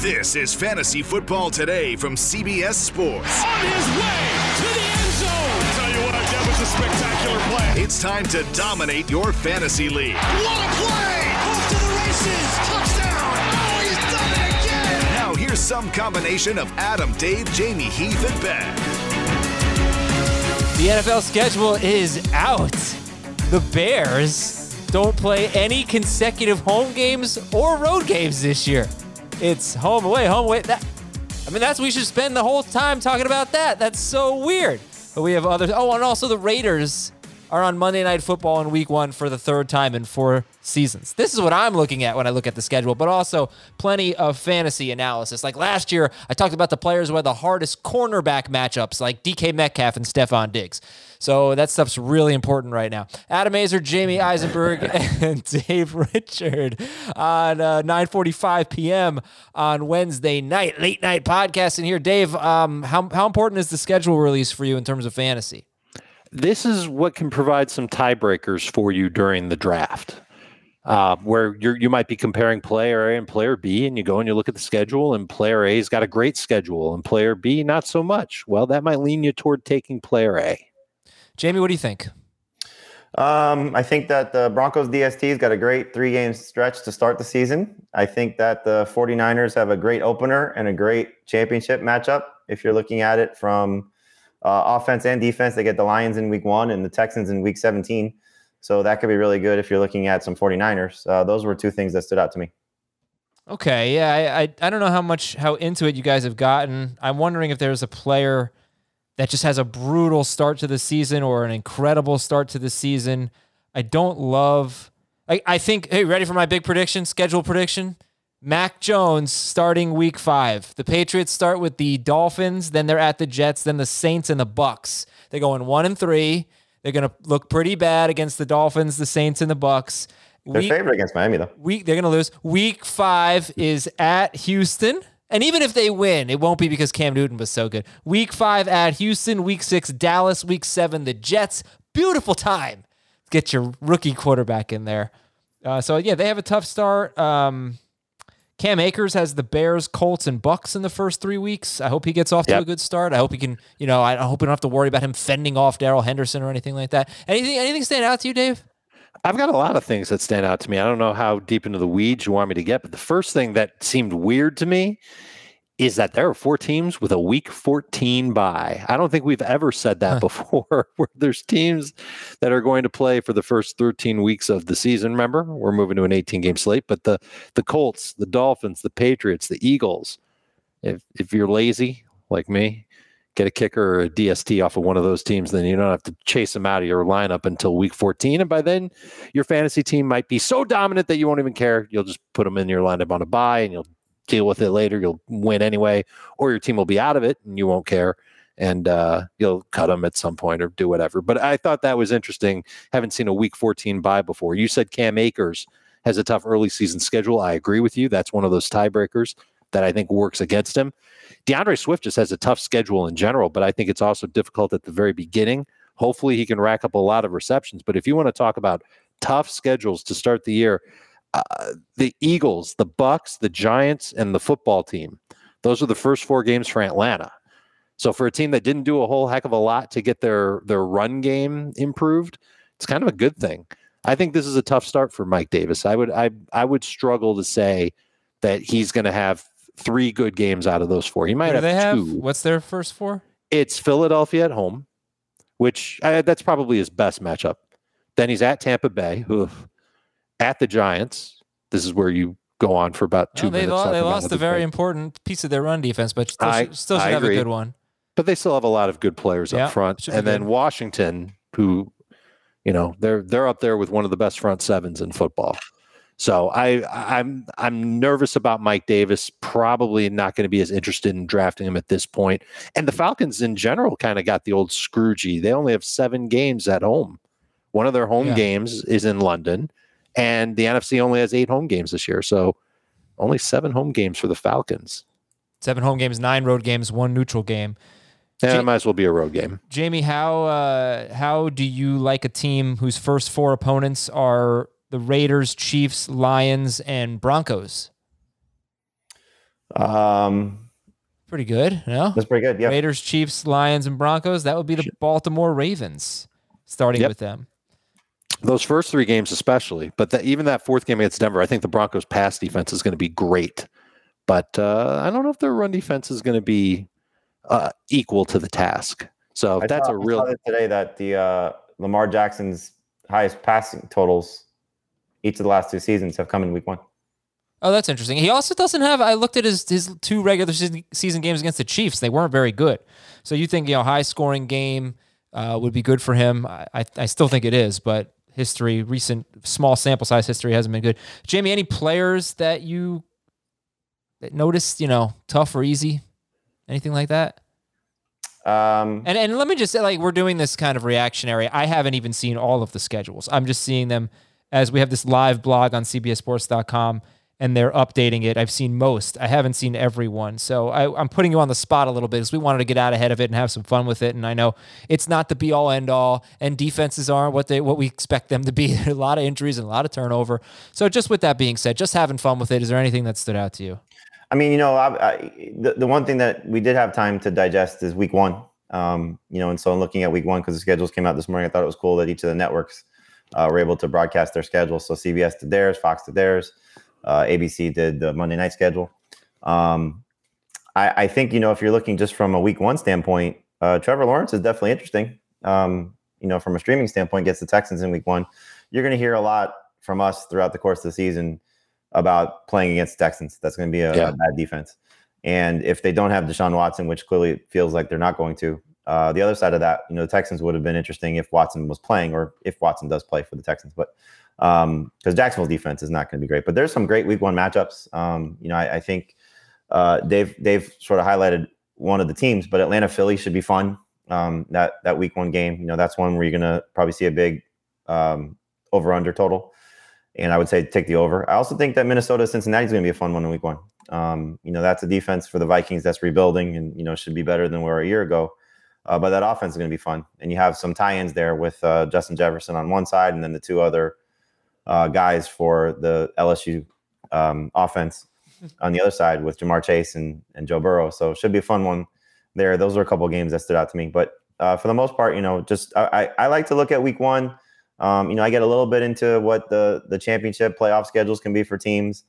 This is Fantasy Football Today from CBS Sports. On his way to the end zone. Tell you what, that was a spectacular play. It's time to dominate your fantasy league. What a play! Off to the races. Touchdown. Oh, he's done it again. Now here's some combination of Adam, Dave, Jamey, Heath, and Ben. The NFL schedule is out. The Bears don't play any consecutive home games or road games this year. It's home away, home away. That I mean, that's we should spend the whole time talking about that. That's so weird. But we have others. Oh, and also the Raiders are on Monday Night Football in Week One for the third time in four seasons. This is what I'm looking at when I look at the schedule, but also plenty of fantasy analysis. Like last year, I talked about the players who had the hardest cornerback matchups, like DK Metcalf and Stefon Diggs. So that stuff's really important right now. Adam Aizer, Jamey Eisenberg, and Dave Richard on uh, 9:45 p.m. on Wednesday night, late night podcast. And here, Dave, um, how how important is the schedule release for you in terms of fantasy? This is what can provide some tiebreakers for you during the draft. Uh, where you you might be comparing player A and player B, and you go and you look at the schedule, and player A's got a great schedule, and player B not so much. Well, that might lean you toward taking player A. Jamey, what do you think? Um, I think that the Broncos DST's got a great three game stretch to start the season. I think that the 49ers have a great opener and a great championship matchup. If you're looking at it from uh, offense and defense, they get the Lions in week one and the Texans in week 17. So that could be really good if you're looking at some 49ers. Uh, those were two things that stood out to me. Okay, yeah, I, I I don't know how much how into it you guys have gotten. I'm wondering if there's a player that just has a brutal start to the season or an incredible start to the season. I don't love. I, I think. Hey, ready for my big prediction? Schedule prediction. Mac Jones starting week five. The Patriots start with the Dolphins, then they're at the Jets, then the Saints and the Bucks. They're going one and three. They're going to look pretty bad against the Dolphins, the Saints, and the Bucks. They're Week- against Miami, though. week they're gonna lose. Week five is at Houston. And even if they win, it won't be because Cam Newton was so good. Week five at Houston, week six, Dallas, week seven, the Jets. Beautiful time. Get your rookie quarterback in there. Uh, so yeah, they have a tough start. Um, Cam Akers has the Bears, Colts, and Bucks in the first three weeks. I hope he gets off to a good start. I hope he can, you know, I I hope we don't have to worry about him fending off Darrell Henderson or anything like that. Anything, anything stand out to you, Dave? I've got a lot of things that stand out to me. I don't know how deep into the weeds you want me to get, but the first thing that seemed weird to me is that there are four teams with a week 14 bye. I don't think we've ever said that before, where there's teams that are going to play for the first 13 weeks of the season. Remember, we're moving to an 18 game slate, but the the Colts, the Dolphins, the Patriots, the Eagles. If if you're lazy like me, get a kicker or a DST off of one of those teams, then you don't have to chase them out of your lineup until week 14. And by then, your fantasy team might be so dominant that you won't even care. You'll just put them in your lineup on a bye and you'll deal with it later. You'll win anyway, or your team will be out of it and you won't care. And uh, you'll cut them at some point or do whatever. But I thought that was interesting. Haven't seen a week 14 bye before. You said Cam Akers has a tough early season schedule. I agree with you. That's one of those tiebreakers that I think works against him. D'Andre Swift just has a tough schedule in general, but I think it's also difficult at the very beginning. Hopefully, he can rack up a lot of receptions. But if you want to talk about tough schedules to start the year, uh, the Eagles, the Bucks, the Giants, and the football team. Those are the first four games for Atlanta. So for a team that didn't do a whole heck of a lot to get their their run game improved, it's kind of a good thing. I think this is a tough start for Mike Davis. I would I I would struggle to say that he's going to have three good games out of those four. He might have they have? two. What's their first four? It's Philadelphia at home, which uh, that's probably his best matchup. Then he's at Tampa Bay, who at the Giants. This is where you go on for about two Well, they minutes. lost, they lost a very great- important piece of their run defense, but still, I- should- still should I have agree. a good one. but they still have a lot of good players Yeah, up front. And then. Washington, who, You know, they're they're up there with one of the best front sevens in football. So I I'm I'm nervous about Mike Davis. Probably not going to be as interested in drafting him at this point. And the Falcons in general kind of got the old Scroogey. They only have seven games at home. One of their home Yeah. games is in London, and the NFC only has eight home games this year. So only seven home games for the Falcons. Seven home games, nine road games, one neutral game. Yeah, Ja- it might as well be a road game. Jamey, how uh, how do you like a team whose first four opponents are the Raiders, Chiefs, Lions, and Broncos? Um, Pretty good, no? that's pretty good. Yeah. Raiders, Chiefs, Lions, and Broncos. That would be the Baltimore Ravens, starting Yep. with them. Those first three games, especially, but that, even that fourth game against Denver, I think the Broncos' pass defense is going to be great. But uh, I don't know if their run defense is going to be uh, equal to the task. So I that's saw- a I real. saw that today that the uh, Lamar Jackson's highest passing totals each of the last two seasons have come in week one. Oh, that's interesting. He also doesn't have. I looked at his his two regular season, season games against the Chiefs. They weren't very good. So you think you know high scoring game uh, would be good for him? I, I I still think it is, but history, recent small sample size history hasn't been good. Jamey, any players that you that noticed? You know, tough or easy? Anything like that? Um, And and let me just say, like, we're doing this kind of reactionary. I haven't even seen all of the schedules. I'm just seeing them as we have this live blog on CBSSports.com and they're updating it. I've seen most. I haven't seen everyone. So I, I'm putting you on the spot a little bit because we wanted to get out ahead of it and have some fun with it. And I know it's not the be all end all, and defenses aren't what they what we expect them to be. A lot of injuries and a lot of turnover. So just with that being said, just having fun with it. Is there anything that stood out to you? I mean, you know, I, I, the, the one thing that we did have time to digest is week one. Um, you know, and so I'm looking at week one, because the schedules came out this morning, I thought it was cool that each of the networks uh, were able to broadcast their schedule. So CBS did theirs, Fox did theirs, uh, ABC did the Monday night schedule. Um, I, I think, you know, if you're looking just from a week one standpoint, uh, Trevor Lawrence is definitely interesting. Um, you know, from a streaming standpoint, gets the Texans in week one. You're going to hear a lot from us throughout the course of the season about playing against the Texans. That's going to be a, Yeah. a bad defense. And if they don't have Deshaun Watson, which clearly feels like they're not going to, uh, the other side of that, you know, the Texans would have been interesting if Watson was playing or if Watson does play for the Texans. But because Jacksonville's defense is not going to be great, but there's some great week one matchups. Um, you know, I, I think uh, Dave Dave sort of highlighted one of the teams, but Atlanta Philly should be fun. Um, that that week one game, you know, that's one where you're going to probably see a big um, over under total. And I would say take the over. I also think that Minnesota Cincinnati is going to be a fun one in week one. Um, you know, that's a defense for the Vikings that's rebuilding and, you know, should be better than we were a year ago. Uh, but that offense is going to be fun. And you have some tie ins there with uh, Justin Jefferson on one side and then the two other uh, guys for the LSU um, offense on the other side with Ja'Marr Chase and, and Joe Burrow. So it should be a fun one there. Those are a couple of games that stood out to me. But uh, for the most part, you know, just I, I, I like to look at week one. Um, you know, I get a little bit into what the the championship playoff schedules can be for teams.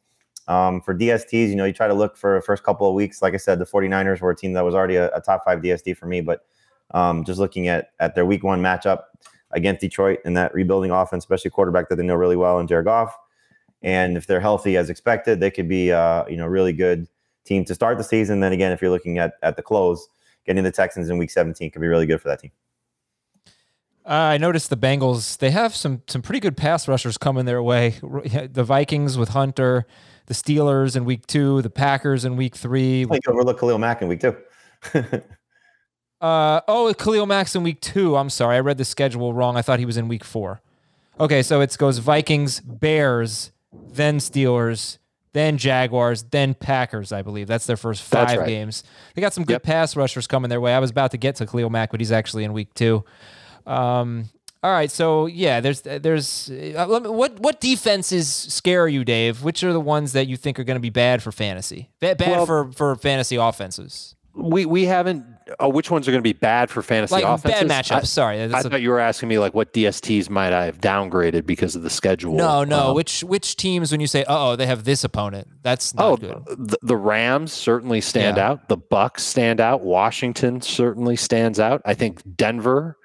Um, for DSTs, you know, you try to look for the first couple of weeks. Like I said, the 49ers were a team that was already a, a top five DST for me. But um, just looking at at their week one matchup against Detroit and that rebuilding offense, especially quarterback that they know really well in Jared Goff. And if they're healthy as expected, they could be uh, you know, really good team to start the season. Then again, if you're looking at at the close, getting the Texans in week 17 could be really good for that team. Uh, I noticed the Bengals. They have some some pretty good pass rushers coming their way. The Vikings with Hunter, the Steelers in week two, the Packers in week three. I think overlook Khalil Mack in week two. Uh, oh, Khalil Mack's in week two. I'm sorry, I read the schedule wrong. I thought he was in week four. Okay, so it goes Vikings, Bears, then Steelers, then Jaguars, then Packers. I believe that's their first five right. games. They got some good Yep. pass rushers coming their way. I was about to get to Khalil Mack, but he's actually in week two. Um, all right, so yeah, there's there's uh, let me- what what defenses scare you, Dave? Which are the ones that you think are going to be bad for fantasy? Bad, bad Well- for for fantasy offenses, We we haven't. Oh, which ones are going to be bad for fantasy like offenses? bad matchups. I, Sorry, I thought you were asking me like what DSTs might I have downgraded because of the schedule. No, no. Um, which which teams when you say, "Oh, they have this opponent," that's not Oh, good. the, the Rams certainly stand Yeah. out. The Bucks stand out. Washington certainly stands out. I think Denver,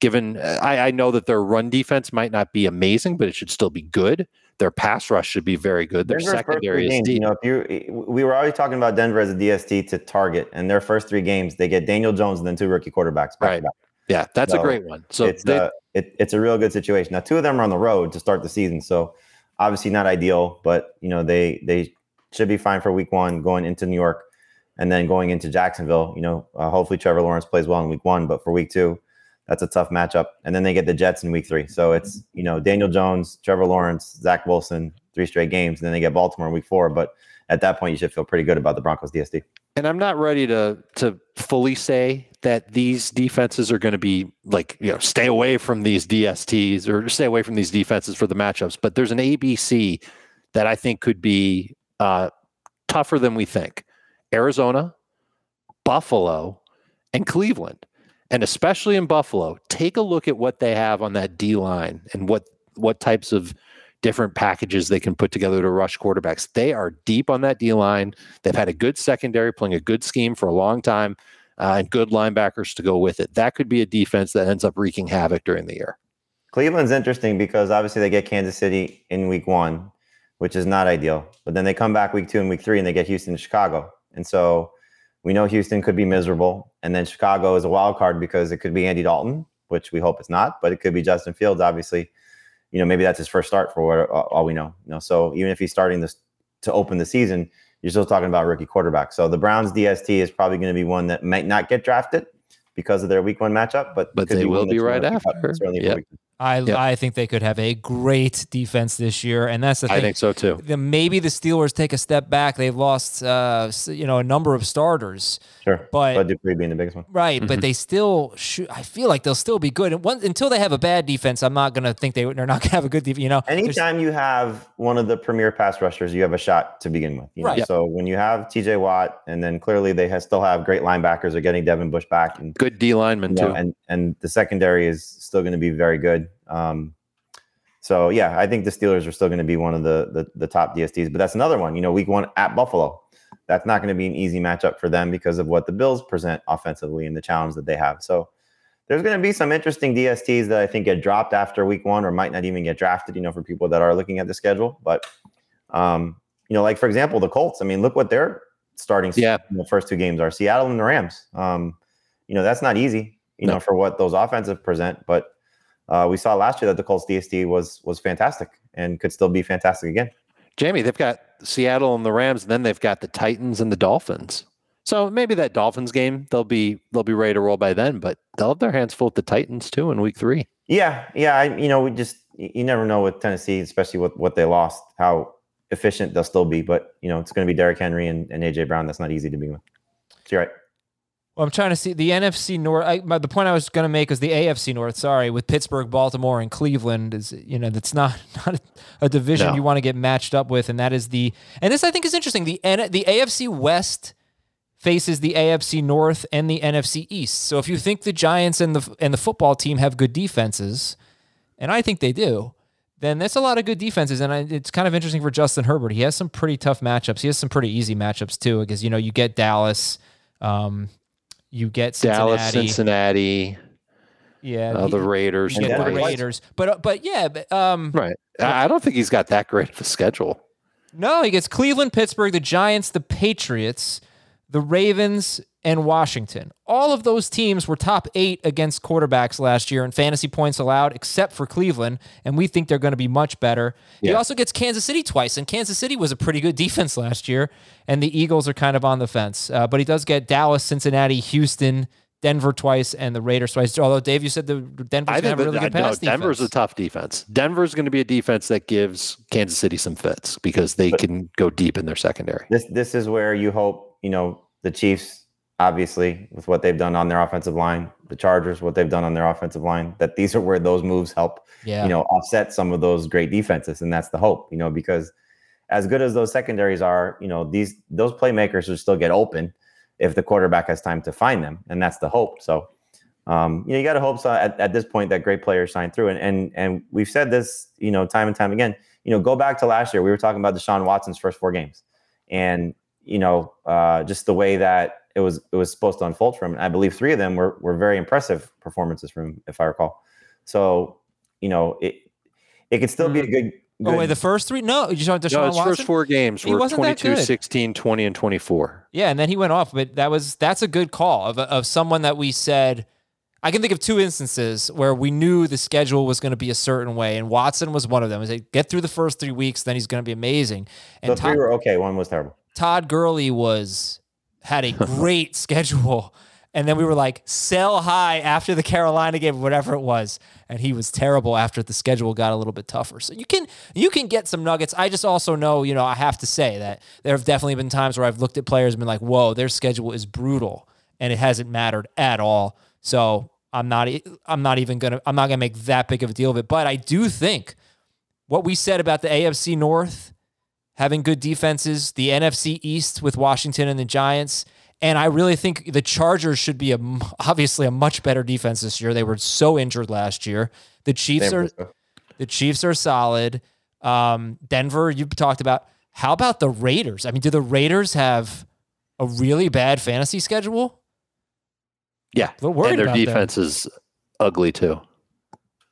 given I, I know that their run defense might not be amazing, but it should still be good. Their pass rush should be very good. Their Denver's secondary is games, deep. You know, if you we were already talking about Denver as a DST to target, and their first three games they get Daniel Jones and then two rookie quarterbacks back Right. back. Yeah, that's So, a great one. So it's they- uh, it, it's a real good situation. Now, two of them are on the road to start the season, so obviously not ideal, but you know they they should be fine for week one, going into New York, and then going into Jacksonville. You know, uh, hopefully Trevor Lawrence plays well in week one, but for week two, that's a tough matchup. And then they get the Jets in week three, so it's you know Daniel Jones, Trevor Lawrence, Zach Wilson, three straight games, and then they get Baltimore in week four. But at that point, you should feel pretty good about the Broncos DST. And I'm not ready to to fully say that these defenses are going to be like you know stay away from these DSTs or stay away from these defenses for the matchups. But there's an ABC that I think could be uh, tougher than we think: Arizona, Buffalo, and Cleveland. And especially in Buffalo, take a look at what they have on that D line and what what types of different packages they can put together to rush quarterbacks. They are deep on that D line. They've had a good secondary, playing a good scheme for a long time, uh, and good linebackers to go with it. That could be a defense that ends up wreaking havoc during the year. Cleveland's interesting because obviously they get Kansas City in week one, which is not ideal. But then they come back week two and week three and they get Houston and Chicago. And so we know Houston could be miserable. And then Chicago is a wild card because it could be Andy Dalton, which we hope it's not, but it could be Justin Fields, obviously. You know, maybe that's his first start for what uh, all we know. You know, so even if he's starting this to open the season, you're still talking about rookie quarterback. So the Browns DST is probably going to be one that might not get drafted because of their week one matchup, but But they will be right gonna keep up, after. certainly Yep. Week two. I Yeah. I think they could have a great defense this year, and that's the thing. I think so too. the, maybe the Steelers take a step back. They've lost, uh, you know, a number of starters, Sure. But- Bud Dupree being the biggest one. right? Mm-hmm. But they still, should, I feel like they'll still be good. And one, until they have a bad defense, I'm not gonna think they they're not gonna have a good defense. You know, There's- Anytime you have one of the premier pass rushers, you have a shot to begin with. You know? Right. Yep. So when you have TJ Watt, and then clearly they have, still have great linebackers. They're getting Devin Bush back, and Good D lineman you know, too. and and the secondary is still going to be very good. Um, so yeah, I think the Steelers are still going to be one of the, the the top DSTs. But that's another one. You know, week one at Buffalo, that's not going to be an easy matchup for them because of what the Bills present offensively and the challenge that they have. So there's going to be some interesting DSTs that I think get dropped after week one or might not even get drafted. You know, for people that are looking at the schedule, but um, you know, like for example, the Colts. I mean, look what their starting Yeah. in the first two games are: Seattle and the Rams. Um, you know, that's not easy. You No. know, for what those offensive present, but uh, we saw last year that the Colts DST was was fantastic and could still be fantastic again. Jamey, they've got Seattle and the Rams, and then they've got the Titans and the Dolphins. So maybe that Dolphins game they'll be they'll be ready to roll by then, but they'll have their hands full with the Titans too in week three. Yeah, yeah. I, you know, we just you never know with Tennessee, especially with what they lost, how efficient they'll still be. But you know, it's going to be Derrick Henry and, and AJ Brown. That's not easy to begin with. So you're right. Well, I'm trying to see the NFC North. I, my, the point I was going to make is the AFC North. Sorry, with Pittsburgh, Baltimore, and Cleveland is you know that's not not a, a division No. you want to get matched up with, and that is the and this I think is interesting. The N, the AFC West faces the AFC North and the NFC East. So if you think the Giants and the and the football team have good defenses, and I think they do, then that's a lot of good defenses. And I, it's kind of interesting for Justin Herbert. He has some pretty tough matchups. He has some pretty easy matchups too, because you know you get Dallas, um, you get Cincinnati, Dallas, Cincinnati, yeah, uh, the you Raiders. get the Raiders. But uh, but yeah, but, um, Right. I don't think he's got that great of a schedule. No, he gets Cleveland, Pittsburgh, the Giants, the Patriots, the Ravens, and Washington. All of those teams were top eight against quarterbacks last year in fantasy points allowed, except for Cleveland, and we think they're going to be much better. He also gets Kansas City twice, and Kansas City was a pretty good defense last year, and the Eagles are kind of on the fence. Uh, but he does get Dallas, Cincinnati, Houston, Denver twice, and the Raiders twice. Although Dave, you said the Denver's I going to have a really good no, pass defense. Denver's a tough defense. Denver's going to be a defense that gives Kansas City some fits because they can go deep in their secondary. This this is where you hope you know the Chiefs, obviously, with what they've done on their offensive line, the Chargers, what they've done on their offensive line, that these are where those moves help yeah. you know offset some of those great defenses, and that's the hope. You know, because as good as those secondaries are, you know these those playmakers will still get open if the quarterback has time to find them, and that's the hope. So. Um, you know, you got to hope so at, at this point that great players shine through, and and and we've said this, you know, time and time again. You know, go back to last year. We were talking about Deshaun Watson's first four games, and you know, uh, just the way that it was it was supposed to unfold for him. And I believe three of them were were very impressive performances from him, if I recall. So, you know, it it could still be a mm. good. Oh, wait, the first three? No, you saw Deshaun No, his Watson? first four games He were wasn't 22, 16, 20, and 24. Yeah, and then he went off, but that was that's a good call of of someone that we said. I can think of two instances where we knew the schedule was going to be a certain way, and Watson was one of them. He said, get through the first three weeks, then he's going to be amazing. And So three Todd, were okay. One was terrible. Todd Gurley was had a great schedule, and then we were like sell high after the Carolina game, whatever it was, and he was terrible after the schedule got a little bit tougher. So you can you can get some nuggets. I just also know, you know, I have to say that there have definitely been times where I've looked at players and been like, whoa, their schedule is brutal, and it hasn't mattered at all. So I'm not I'm not even gonna I'm not gonna make that big of a deal of it. But I do think what we said about the AFC North having good defenses, the NFC East with Washington and the Giants, and I really think the Chargers should be a obviously a much better defense this year. They were so injured last year. The Chiefs San are the Chiefs are solid. Um, Denver, you talked about. How about the Raiders? I mean, do the Raiders have a really bad fantasy schedule? Yeah, We're worried and their about them. defense is ugly too.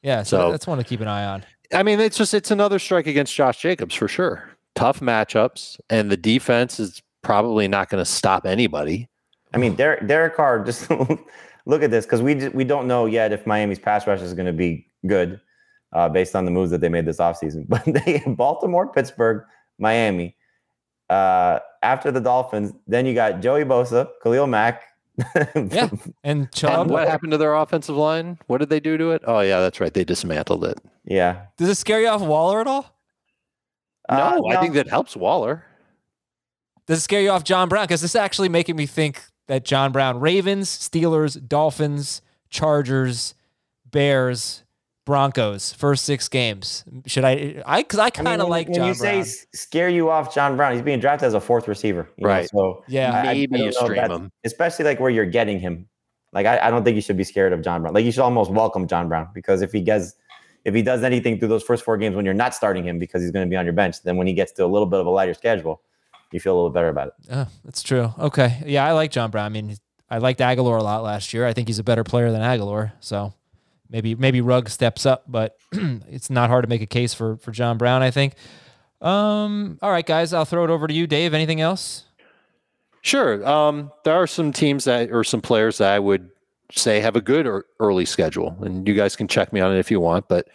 Yeah, so, So- that's one to keep an eye on. I mean, it's just it's another strike against Josh Jacobs for sure. Tough matchups, and the defense is probably not going to stop anybody. I mean, Derek, Derek Carr, just look at this because we we don't know yet if Miami's pass rush is going to be good uh, based on the moves that they made this offseason. But they Baltimore, Pittsburgh, Miami. Uh, after the Dolphins, then you got Joey Bosa, Khalil Mack. Yeah. And Chubb, And what happened to their offensive line? What did they do to it? Oh yeah, that's right. They dismantled it. yeah. does it scare you off Waller at all? Uh, no, I think that helps Waller. Does it scare you off John Brown? Because this is actually making me think that John Brown, Ravens, Steelers, Dolphins, Chargers, Bears, Broncos, first six games. Should I? I because I I kind mean, of when- like when John you Brown. say scare you off John Brown. He's being drafted as a fourth receiver, you know, Right. so yeah, I- I Maybe don't you stream him. especially like where you're getting him. Like I, I don't think you should be scared of John Brown. Like you should almost welcome John Brown because if he gets if he does anything through those first four games when you're not starting him because he's going to be on your bench, then when he gets to a little bit of a lighter schedule, you feel a little better about it. Oh, that's true. Okay, yeah, I like John Brown. I mean, I liked Agholor a lot last year. I think he's a better player than Agholor. So maybe maybe Rugg steps up, but it's not hard to make a case for for John Brown. I think. Um. All right, guys, I'll throw it over to you, Dave. Anything else? Sure. Um, there are some teams that or some players that I would say have a good or early schedule, and you guys can check me on it if you want. But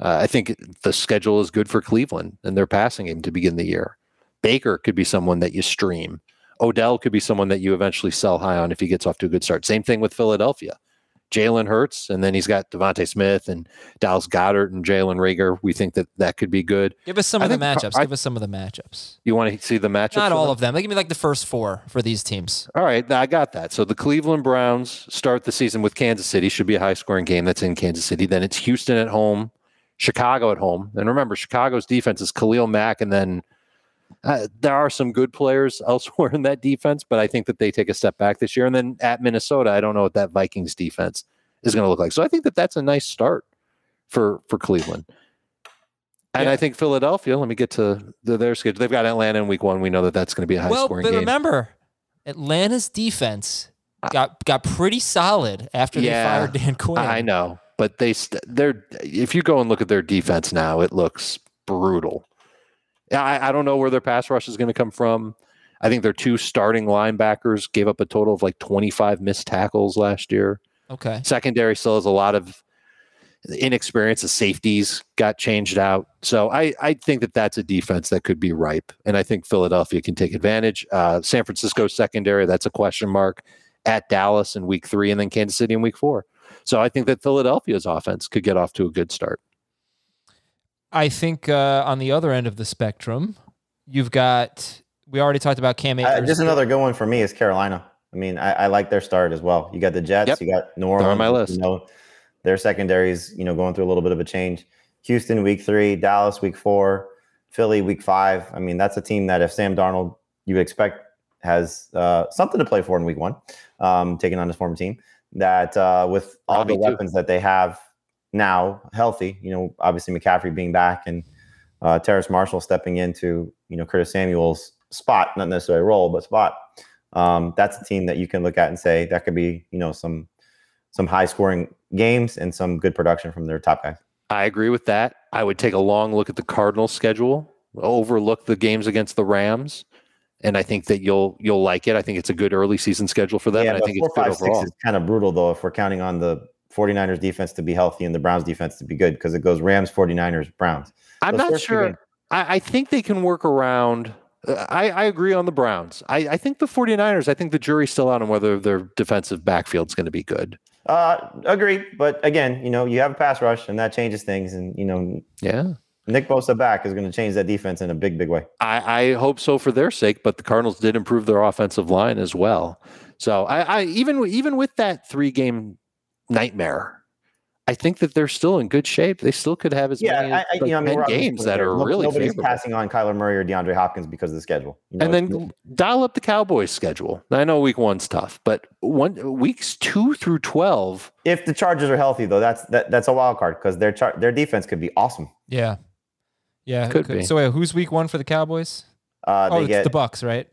uh, I think the schedule is good for Cleveland and their passing game to begin the year. Baker could be someone that you stream. Odell could be someone that you eventually sell high on if he gets off to a good start. Same thing with Philadelphia. Jalen Hurts, and then he's got DeVonta Smith and Dallas Goedert and Jalen Reagor. We think that that could be good. Give us some I of the matchups. I- Give us some of the matchups. You want to see the matchup? Not all of them. Give me like the first four for these teams. All right, I got that. So the Cleveland Browns start the season with Kansas City. Should be a high scoring game. That's in Kansas City. Then it's Houston at home, Chicago at home. And remember, Chicago's defense is Khalil Mack, and then uh, there are some good players elsewhere in that defense, but I think that they take a step back this year. And then at Minnesota, I don't know what that Vikings defense is going to look like. So I think that that's a nice start for for Cleveland. And Yeah. I think Philadelphia. Let me get to the, their schedule. They've got Atlanta in Week One. We know that that's going to be a high well, scoring but game. remember, Atlanta's defense got got pretty solid after Yeah, they fired Dan Quinn. I know, but they st- they're if you go and look at their defense now, it looks brutal. Yeah, I, I don't know where their pass rush is going to come from. I think their two starting linebackers gave up a total of like 25 missed tackles last year. Okay. Secondary still has a lot of inexperience. The safeties got changed out. So I, I think that that's a defense that could be ripe. And I think Philadelphia can take advantage. Uh, San Francisco secondary, that's a question mark at Dallas in week three and then Kansas City in week four. So I think that Philadelphia's offense could get off to a good start. I think uh, on the other end of the spectrum, you've got. We already talked about Cam Akers. Uh, just another good one for me is Carolina. I mean, I, I like their start as well. You got the Jets, Yep. you got New They're on my list. You know, their secondaries, you know, going through a little bit of a change. Houston week three, Dallas week four, Philly week five. I mean, that's a team that if Sam Darnold, you would expect has uh, something to play for in week one, um, taking on his former team. That uh, with all Robbie the too. weapons that they have now, healthy, you know, obviously McCaffrey being back and uh, Terrace Marshall stepping into, you know, Curtis Samuel's spot, not necessarily role, but spot. Um, that's a team that you can look at and say that could be, you know, some some high scoring games and some good production from their top guys. I agree with that. I would take a long look at the Cardinals schedule, overlook the games against the Rams, and I think that you'll you'll like it. I think it's a good early season schedule for them. yeah, and I think four, it's good five, six is kind of brutal though if we're counting on the 49ers defense to be healthy and the Browns defense to be good because it goes Rams, 49ers, Browns. I'm Those not sure. I, I think they can work around. uh, I, I agree on the Browns. I, I think the 49ers, I think the jury's still out on whether their defensive backfield's going to be good. Uh, agree, but again, you know, you have a pass rush and that changes things, and you know, Yeah. Nick Bosa back is going to change that defense in a big, big way. I, I hope so for their sake, but the Cardinals did improve their offensive line as well. So I, I even even with that three game nightmare, I think that they're still in good shape. They still could have as Yeah, many I, I, like you know, I mean, 10 we're obviously games that are No- really nobody's favorable. passing on Kyler Murray or DeAndre Hopkins because of the schedule. You know, and it's- then dial up the Cowboys schedule. I know week one's tough, but one weeks two through twelve. if the Chargers are healthy, though, that's that, that's a wild card because their char- their defense could be awesome. Yeah. Yeah. Could be. So wait, who's week one for the Cowboys? Uh, oh, they it's get the Bucks, right?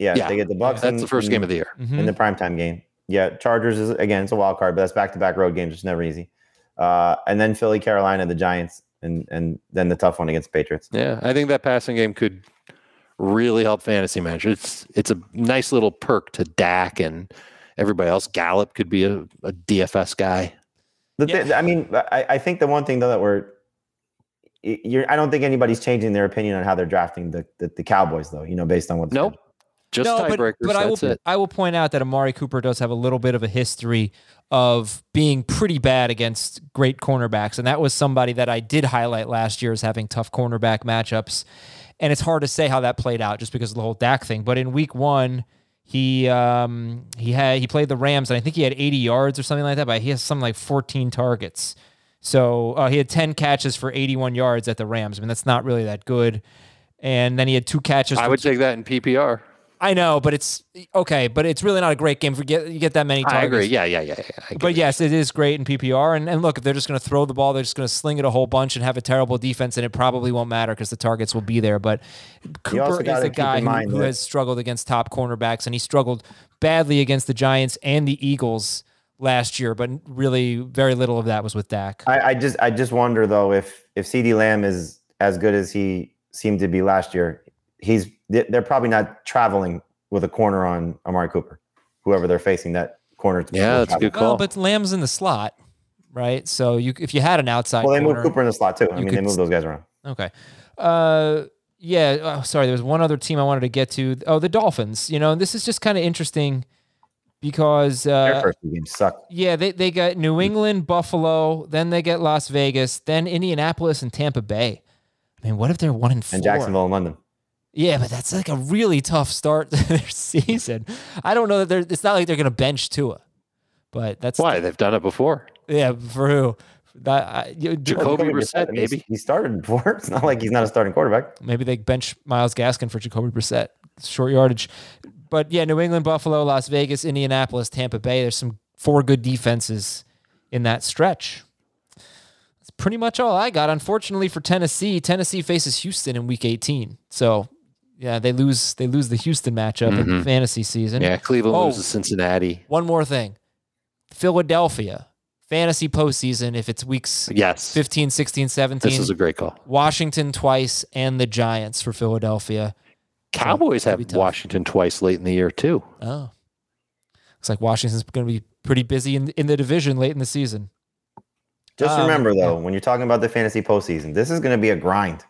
yeah, Yeah. they get the Bucks. That's the first game of the year. Mhm. in the primetime game. Yeah, Chargers is again it's a wild card, but that's back to back road games, It's never easy. Uh, and then Philly, Carolina, the Giants, and and then the tough one against Patriots. Yeah, I think that passing game could really help fantasy managers. It's it's a nice little perk to Dak and everybody else. Gallup could be a, a DFS guy. The Yeah. thi- I mean, I, I think the one thing though that we're you're, I don't think anybody's changing their opinion on how they're drafting the the, the Cowboys though. You know, based on what Nope. Just no, but, tiebreakers. but I will it. I will point out that Amari Cooper does have a little bit of a history of being pretty bad against great cornerbacks, and that was somebody that I did highlight last year as having tough cornerback matchups. And it's hard to say how that played out just because of the whole Dak thing. But in Week One, he um, he had he played the Rams, and I think he had 80 yards or something like that. But he has something like 14 targets. So uh, he had 10 catches for 81 yards at the Rams. I mean, that's not really that good. And then he had two catches. I would take that in PPR. I know, but it's okay. But it's really not a great game. Forget you get that many targets. I agree. Yeah, yeah, yeah. yeah. But get yes, it is great in PPR. And, and look, if they're just going to throw the ball, they're just going to sling it a whole bunch and have a terrible defense, and it probably won't matter because the targets will be there. But Cooper is a guy who, who has struggled against top cornerbacks, and he struggled badly against the Giants and the Eagles last year. But really, very little of that was with Dak. I, I just I just wonder though if if CeeDee Lamb is as good as he seemed to be last year, he's they- they're probably not traveling with a corner on Amari Cooper, whoever they're facing that corner. To Yeah, that's a good well, call. but Lamb's in the slot, right? So you, if you had an outside, Well, they corner, moved Cooper in the slot too. I you mean, they could moved those guys around. Okay. Uh, yeah. Oh, sorry. There was one other team I wanted to get to. Oh, the Dolphins. You know, this is just kind of interesting because Their uh, first two games suck. yeah, they they got New England, Buffalo, then they get Las Vegas, then Indianapolis and Tampa Bay. I mean, what if they're one in four? And Jacksonville and London. Yeah, but that's like a really tough start to their season. I don't know that they're. It's not like they're going to bench Tua, but that's Why? They've done it before. Yeah, for who? That I, you, Jacoby Brissett, maybe. He started before. It's not like he's not a starting quarterback. Maybe they bench Myles Gaskin for Jacoby Brissett. Short yardage. But yeah, New England, Buffalo, Las Vegas, Indianapolis, Tampa Bay. There's some four good defenses in that stretch. That's pretty much all I got. Unfortunately for Tennessee, Tennessee faces Houston in week 18. So yeah, they lose they lose the Houston matchup in the fantasy season. Yeah, Cleveland Oh. loses Cincinnati. One more thing. Philadelphia. Fantasy postseason if it's weeks Yes. 15, 16, 17. This is a great call. Washington twice and the Giants for Philadelphia. Cowboys could have be. Washington twice late in the year too. Oh. Looks like Washington's going to be pretty busy in, in the division late in the season. Just Um, remember though, yeah. when you're talking about the fantasy postseason, this is going to be a grind.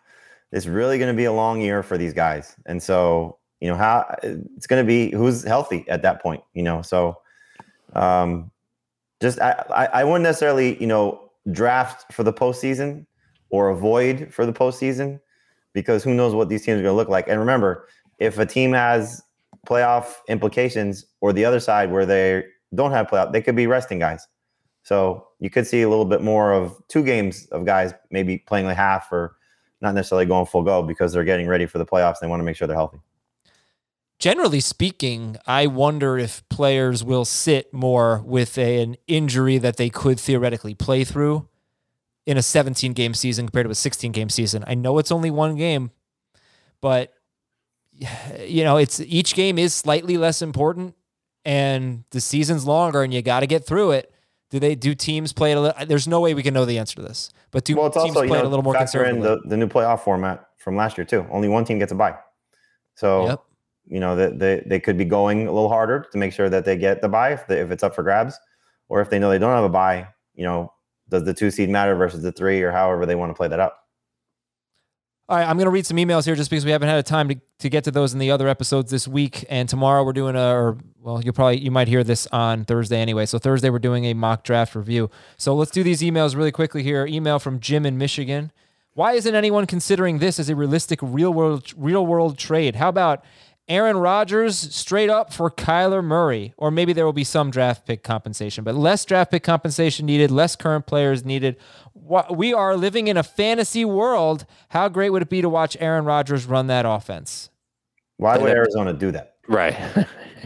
It's really going to be a long year for these guys, and so you know how it's going to be who's healthy at that point. You know, so um, just I, I I wouldn't necessarily you know draft for the postseason or avoid for the postseason because who knows what these teams are going to look like. And remember, if a team has playoff implications or the other side where they don't have playoff, they could be resting guys. So you could see a little bit more of two games of guys maybe playing like half or not necessarily going full go because they're getting ready for the playoffs. They want to make sure they're healthy. Generally speaking, I wonder if players will sit more with a- an injury that they could theoretically play through in a 17 game season compared to a 16 game season. I know it's only one game, but you know, it's each game is slightly less important and the season's longer and you got to get through it. Do they do teams play it a little? There's no way we can know the answer to this. But do well, teams also play know it a little more factor in conservatively? the, the new playoff format from last year too. Only one team gets a bye. So Yep. you know that they, they could be going a little harder to make sure that they get the bye if, they, if it's up for grabs, or if they know they don't have a bye, you know, does the two seed matter versus the three, or however they want to play that up. All right, I'm going to read some emails here just because we haven't had a time to, to get to those in the other episodes this week. And tomorrow we're doing a, or well, you'll probably, you might hear this on Thursday anyway. So Thursday we're doing a mock draft review. So let's do these emails really quickly here. Email from Jim in Michigan. Why isn't anyone considering this as a realistic real world, real world trade? How about Aaron Rodgers straight up for Kyler Murray, or maybe there will be some draft pick compensation, but less draft pick compensation needed, less current players needed. We are living in a fantasy world. How great would it be to watch Aaron Rodgers run that offense? Why would Arizona do that? Right.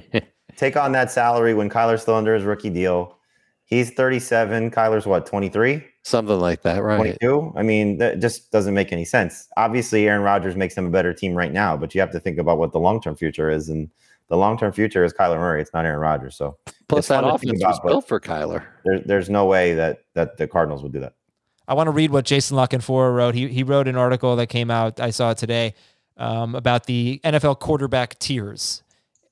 Take on that salary when Kyler's still under his rookie deal. He's 37. Kyler's what, 23? Something like that, right? 22. I mean, that just doesn't make any sense. Obviously, Aaron Rodgers makes them a better team right now, but you have to think about what the long term future is. And the long term future is Kyler Murray. It's not Aaron Rodgers. So, plus that offense about, was built for Kyler. There, there's no way that that the Cardinals would do that. I want to read what Jason La wrote. He he wrote an article that came out. I saw it today um, about the NFL quarterback tiers.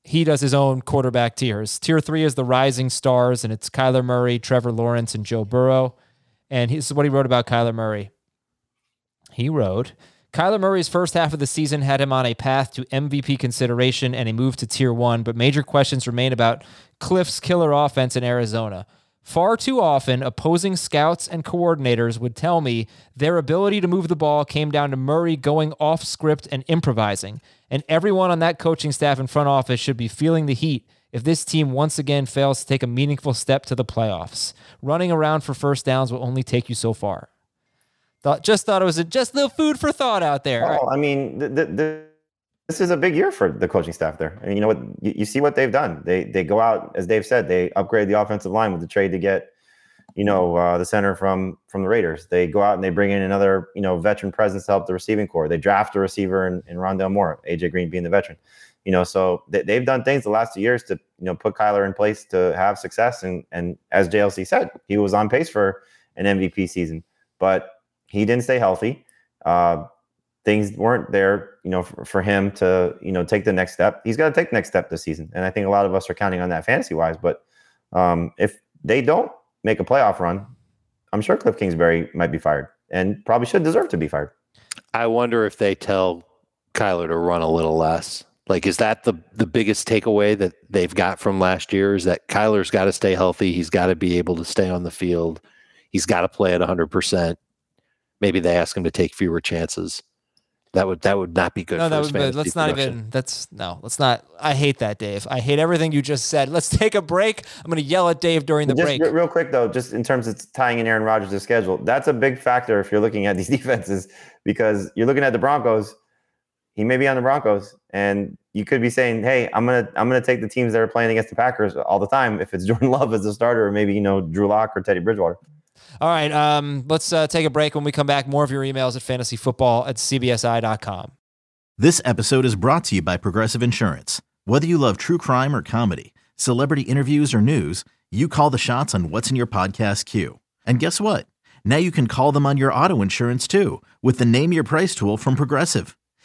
He does his own quarterback tiers. Tier three is the rising stars, and it's Kyler Murray, Trevor Lawrence, and Joe Burrow. And this is what he wrote about Kyler Murray. He wrote, Kyler Murray's first half of the season had him on a path to MVP consideration and a move to tier one, but major questions remain about Kliff's killer offense in Arizona. Far too often, opposing scouts and coordinators would tell me their ability to move the ball came down to Murray going off script and improvising. And everyone on that coaching staff and front office should be feeling the heat if this team once again fails to take a meaningful step to the playoffs. Running around for first downs will only take you so far. Thought, just thought it was a, just the food for thought out there. Well, I mean, the, the, the, this is a big year for the coaching staff there. I mean, you know what? You, you, see what they've done. They they go out, as Dave said, they upgrade the offensive line with the trade to get, you know, uh, the center from from the Raiders. They go out and they bring in another, you know, veteran presence to help the receiving corps. They draft a receiver in, in Rondale Moore, AJ Green being the veteran. You know, so they, they've done things the last two years to you know put Kyler in place to have success. And and as JLC said, he was on pace for an MVP season, but he didn't stay healthy. Uh, things weren't there, you know, for, for, him to you know take the next step. He's got to take the next step this season, and I think a lot of us are counting on that fantasy wise. But um, if they don't make a playoff run, I'm sure Kliff Kingsbury might be fired, and probably should deserve to be fired. I wonder if they tell Kyler to run a little less. Like, is that the the biggest takeaway that they've got from last year? Is that Kyler's got to stay healthy. He's got to be able to stay on the field. He's got to play at 100. percent Maybe they ask him to take fewer chances. That would that would not be good. No, that would. Be, let's not even. That's no. Let's not. I hate that, Dave. I hate everything you just said. Let's take a break. I'm going to yell at Dave during the just break. real quick though, just in terms of tying in Aaron Rodgers' schedule, that's a big factor if you're looking at these defenses because you're looking at the Broncos he may be on the Broncos, and you could be saying, "Hey, I'm gonna I'm gonna take the teams that are playing against the Packers all the time if it's Jordan Love as a starter, or maybe you know Drew Lock or Teddy Bridgewater." All right, um, let's uh, take a break. When we come back, more of your emails at fantasyfootball at cbsi.com. This episode is brought to you by Progressive Insurance. Whether you love true crime or comedy, celebrity interviews or news, you call the shots on what's in your podcast queue. And guess what? Now you can call them on your auto insurance too with the Name Your Price tool from Progressive.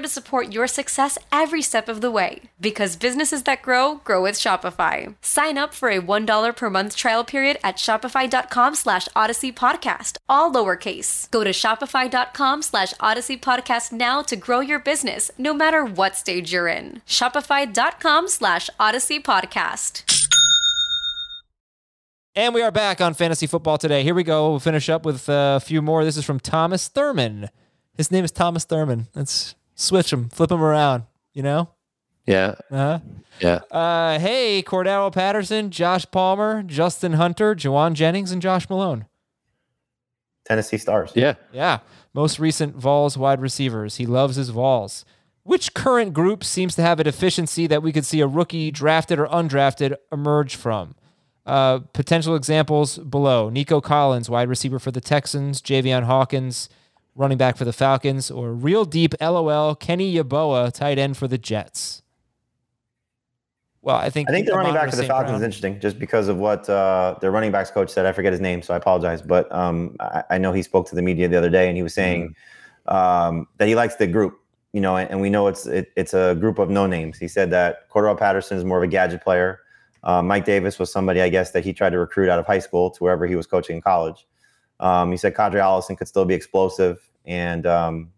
to support your success every step of the way. Because businesses that grow, grow with Shopify. Sign up for a $1 per month trial period at shopify.com slash odyssey podcast, all lowercase. Go to shopify.com slash odyssey podcast now to grow your business, no matter what stage you're in. Shopify.com slash odyssey podcast. And we are back on Fantasy Football today. Here we go. We'll finish up with uh, a few more. This is from Thomas Thurman. His name is Thomas Thurman. Let's switch them, flip them around, you know? Yeah. Uh-huh. Yeah. Uh, hey, Cordarrelle Patterson, Josh Palmer, Justin Hunter, Jauan Jennings, and Josh Malone. Tennessee Stars. Yeah. Yeah. Most recent Vols wide receivers. He loves his Vols. Which current group seems to have a deficiency that we could see a rookie drafted or undrafted emerge from? Uh, potential examples below Nico Collins, wide receiver for the Texans, Javian Hawkins, running back for the Falcons, or real deep LOL, Kenny Yeboah, tight end for the Jets. Well, I think I think the running back for the. Falcons is interesting just because of what uh, their running backs coach said. I forget his name, so I apologize. But um, I, I know he spoke to the media the other day and he was saying um, that he likes the group, you know, and, and we know it's it, it's a group of no names. He said that Cordell Patterson is more of a gadget player. Uh, Mike Davis was somebody, I guess, that he tried to recruit out of high school to wherever he was coaching in college. Um, he said Qadree Ollison could still be explosive, and um,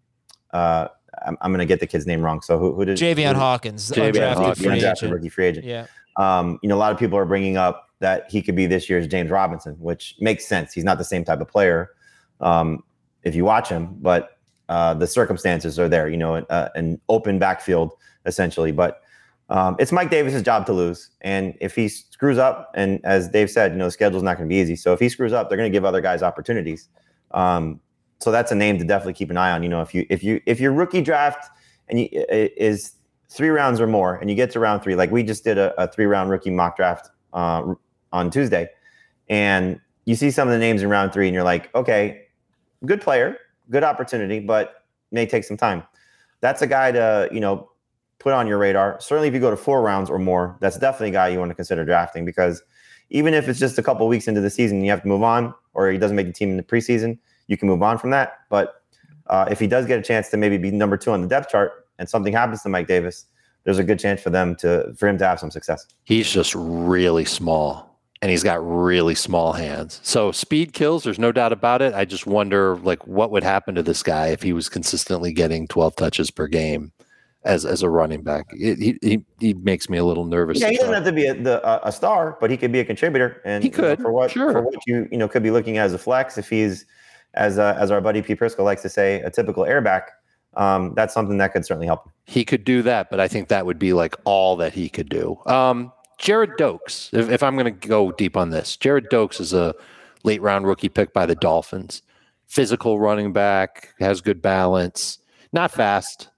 uh, I'm, I'm going to get the kid's name wrong. So who, who did Javian who- Hawkins, undrafted Hawkins, free undrafted agent. rookie free agent. Yeah. Um, you know, a lot of people are bringing up that he could be this year's James Robinson, which makes sense. He's not the same type of player um, if you watch him, but uh, the circumstances are there. You know, uh, an open backfield essentially. But um, it's Mike Davis's job to lose, and if he screws up, and as Dave said, you know, the schedule's not going to be easy. So if he screws up, they're going to give other guys opportunities. Um, so that's a name to definitely keep an eye on. You know, if you if you if your rookie draft and you, is three rounds or more, and you get to round three, like we just did a, a three round rookie mock draft uh, on Tuesday, and you see some of the names in round three, and you're like, okay, good player, good opportunity, but may take some time. That's a guy to you know put on your radar. Certainly, if you go to four rounds or more, that's definitely a guy you want to consider drafting because even if it's just a couple weeks into the season, you have to move on, or he doesn't make the team in the preseason, you can move on from that. But uh, if he does get a chance to maybe be number two on the depth chart, and something happens to Mike Davis, there's a good chance for them to for him to have some success. He's just really small and he's got really small hands. So speed kills, there's no doubt about it. I just wonder like what would happen to this guy if he was consistently getting 12 touches per game as as a running back. It, he, he he makes me a little nervous. Yeah, he doesn't have to be a, the, a, a star, but he could be a contributor. And He you know, could, for what sure. for what you you know could be looking at as a flex if he's as uh, as our buddy P Prisco likes to say a typical airback. Um, that's something that could certainly help. him. he could do that, but I think that would be like all that he could do. Um, Gerrid Doaks, if, if I'm going to go deep on this, Gerrid Doaks is a late round rookie pick by the Dolphins. Physical running back, has good balance, not fast,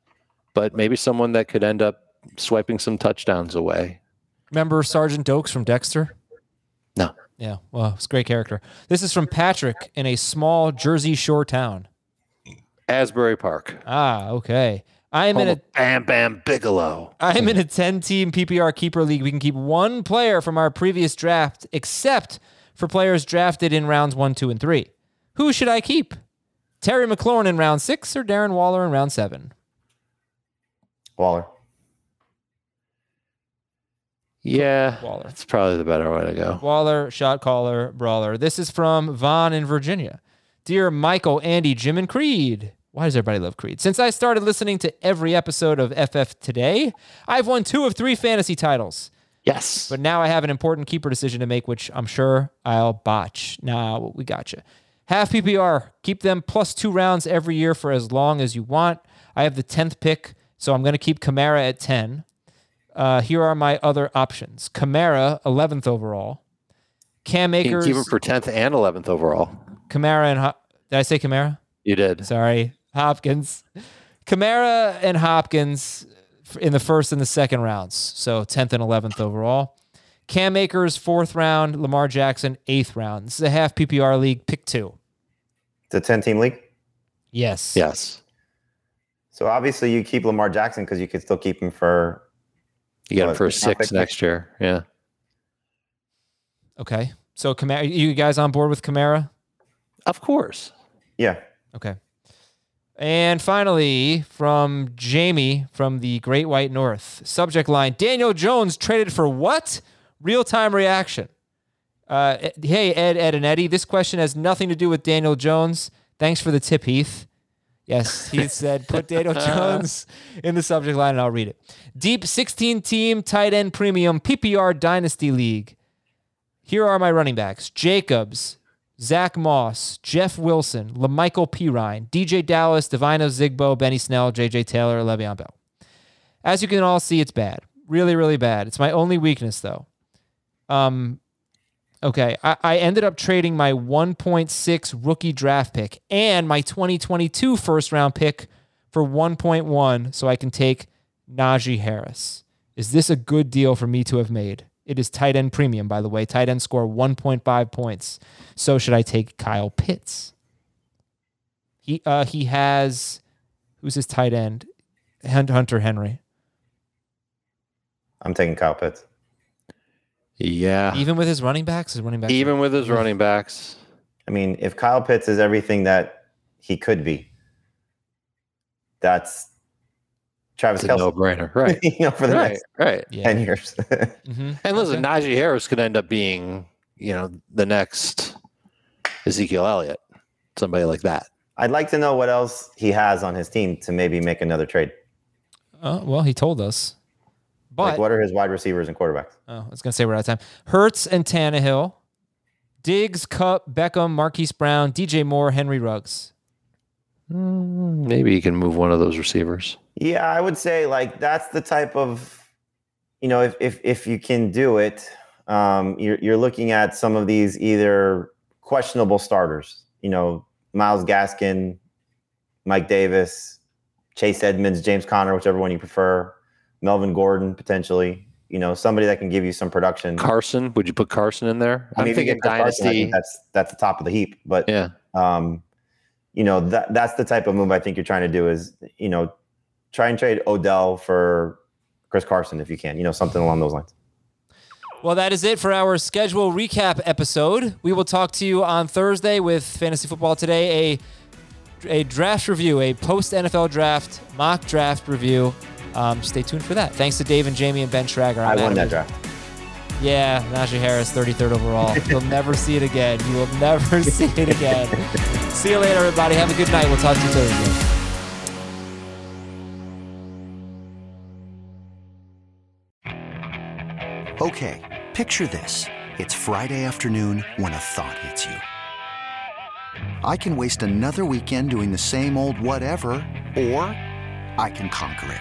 but maybe someone that could end up swiping some touchdowns away. Remember Sergeant Doakes from Dexter? No. Yeah, well, it's a great character. This is from Patrick in a small Jersey Shore town. Asbury Park. Ah, okay. I am in a Bam Bam Bigelow. I'm in a 10 team PPR keeper league. We can keep one player from our previous draft, except for players drafted in rounds one, two, and three. Who should I keep? Terry McLaurin in round six or Darren Waller in round seven? Waller. Yeah, Waller. that's probably the better way to go. Waller, shot caller, brawler. This is from Vaughn in Virginia. Dear Michael, Andy, Jim, and Creed. Why does everybody love Creed? Since I started listening to every episode of FF today, I've won two of three fantasy titles. Yes. But now I have an important keeper decision to make, which I'm sure I'll botch. Nah, we got you. Half PPR, keep them plus two rounds every year for as long as you want. I have the 10th pick, so I'm going to keep Kamara at 10. Uh, here are my other options Kamara, 11th overall. Cam You can Akers, keep him for 10th and 11th overall. Kamara and Ho- did I say Kamara? You did. Sorry, Hopkins. Kamara and Hopkins in the first and the second rounds. So 10th and 11th overall. Cam Akers, fourth round. Lamar Jackson, eighth round. This is a half PPR league, pick two. It's a 10 team league. Yes. Yes. So obviously you keep Lamar Jackson because you could still keep him for. You got him for a the top six next year. Yeah. Okay. So Kamara, you guys on board with Kamara? Of course. Yeah. Okay. And finally, from Jamie from the Great White North, subject line Daniel Jones traded for what? Real time reaction. Uh, hey, Ed, Ed, and Eddie, this question has nothing to do with Daniel Jones. Thanks for the tip, Heath. Yes, he said, put Daniel Jones in the subject line and I'll read it. Deep 16 team tight end premium PPR Dynasty League. Here are my running backs Jacobs, Zach Moss, Jeff Wilson, La'Mical Perine, DeeJay Dallas, Devine Ozigbo, Benny Snell, JJ Taylor, Le'Veon Bell. As you can all see, it's bad. Really, really bad. It's my only weakness, though. Um, okay. I, I ended up trading my 1.6 rookie draft pick and my 2022 first round pick for 1.1 so I can take Najee Harris. Is this a good deal for me to have made? It is tight end premium, by the way. Tight end score 1.5 points. So should I take Kyle Pitts? He uh he has who's his tight end? Hunter Henry. I'm taking Kyle Pitts. Yeah. Even with his running backs, his running backs. Even with his running backs. I mean, if Kyle Pitts is everything that he could be, that's Travis It's a no brainer. Right. you know, for the right. next Right. yeah. 10 years. Mhm. And listen, Okay. Najee Harris could end up being, you know, the next Ezekiel Elliott, somebody like that. I'd like to know what else he has on his team to maybe make another trade. Oh, well, he told us. But like, what are his wide receivers and quarterbacks? Oh, I was gonna say we're out of time. Hurts and Tannehill, Diggs, Kupp, Beckham, Marquise Brown, DJ Moore, Henry Ruggs. Maybe you can move one of those receivers. Yeah, I would say like that's the type of, you know, if if if you can do it, um, you're you're looking at some of these either questionable starters. You know, Myles Gaskin, Mike Davis, Chase Edmonds, James Conner, whichever one you prefer. Melvin Gordon potentially. You know, somebody that can give you some production. Carson, would you put Carson in there? I mean, I'm if thinking get Chris Carson, I dynasty. think that's that's the top of the heap. But yeah. um, you know that that's the type of move I think you're trying to do is you know try and trade Odell for Chris Carson if you can, you know something along those lines. Well, that is it for our schedule recap episode. We will talk to you on Thursday with Fantasy Football Today, a a draft review, a post NFL draft mock draft review. Um, stay tuned for that. Thanks to Dave and Jamey and Ben Schragger. I I'm won that draft. Yeah, Najee Harris, 33rd overall. You'll never see it again. You will never see it again. see you later, everybody. Have a good night. We'll talk to you Thursday. Okay, picture this. It's Friday afternoon when a thought hits you. I can waste another weekend doing the same old whatever, or I can conquer it.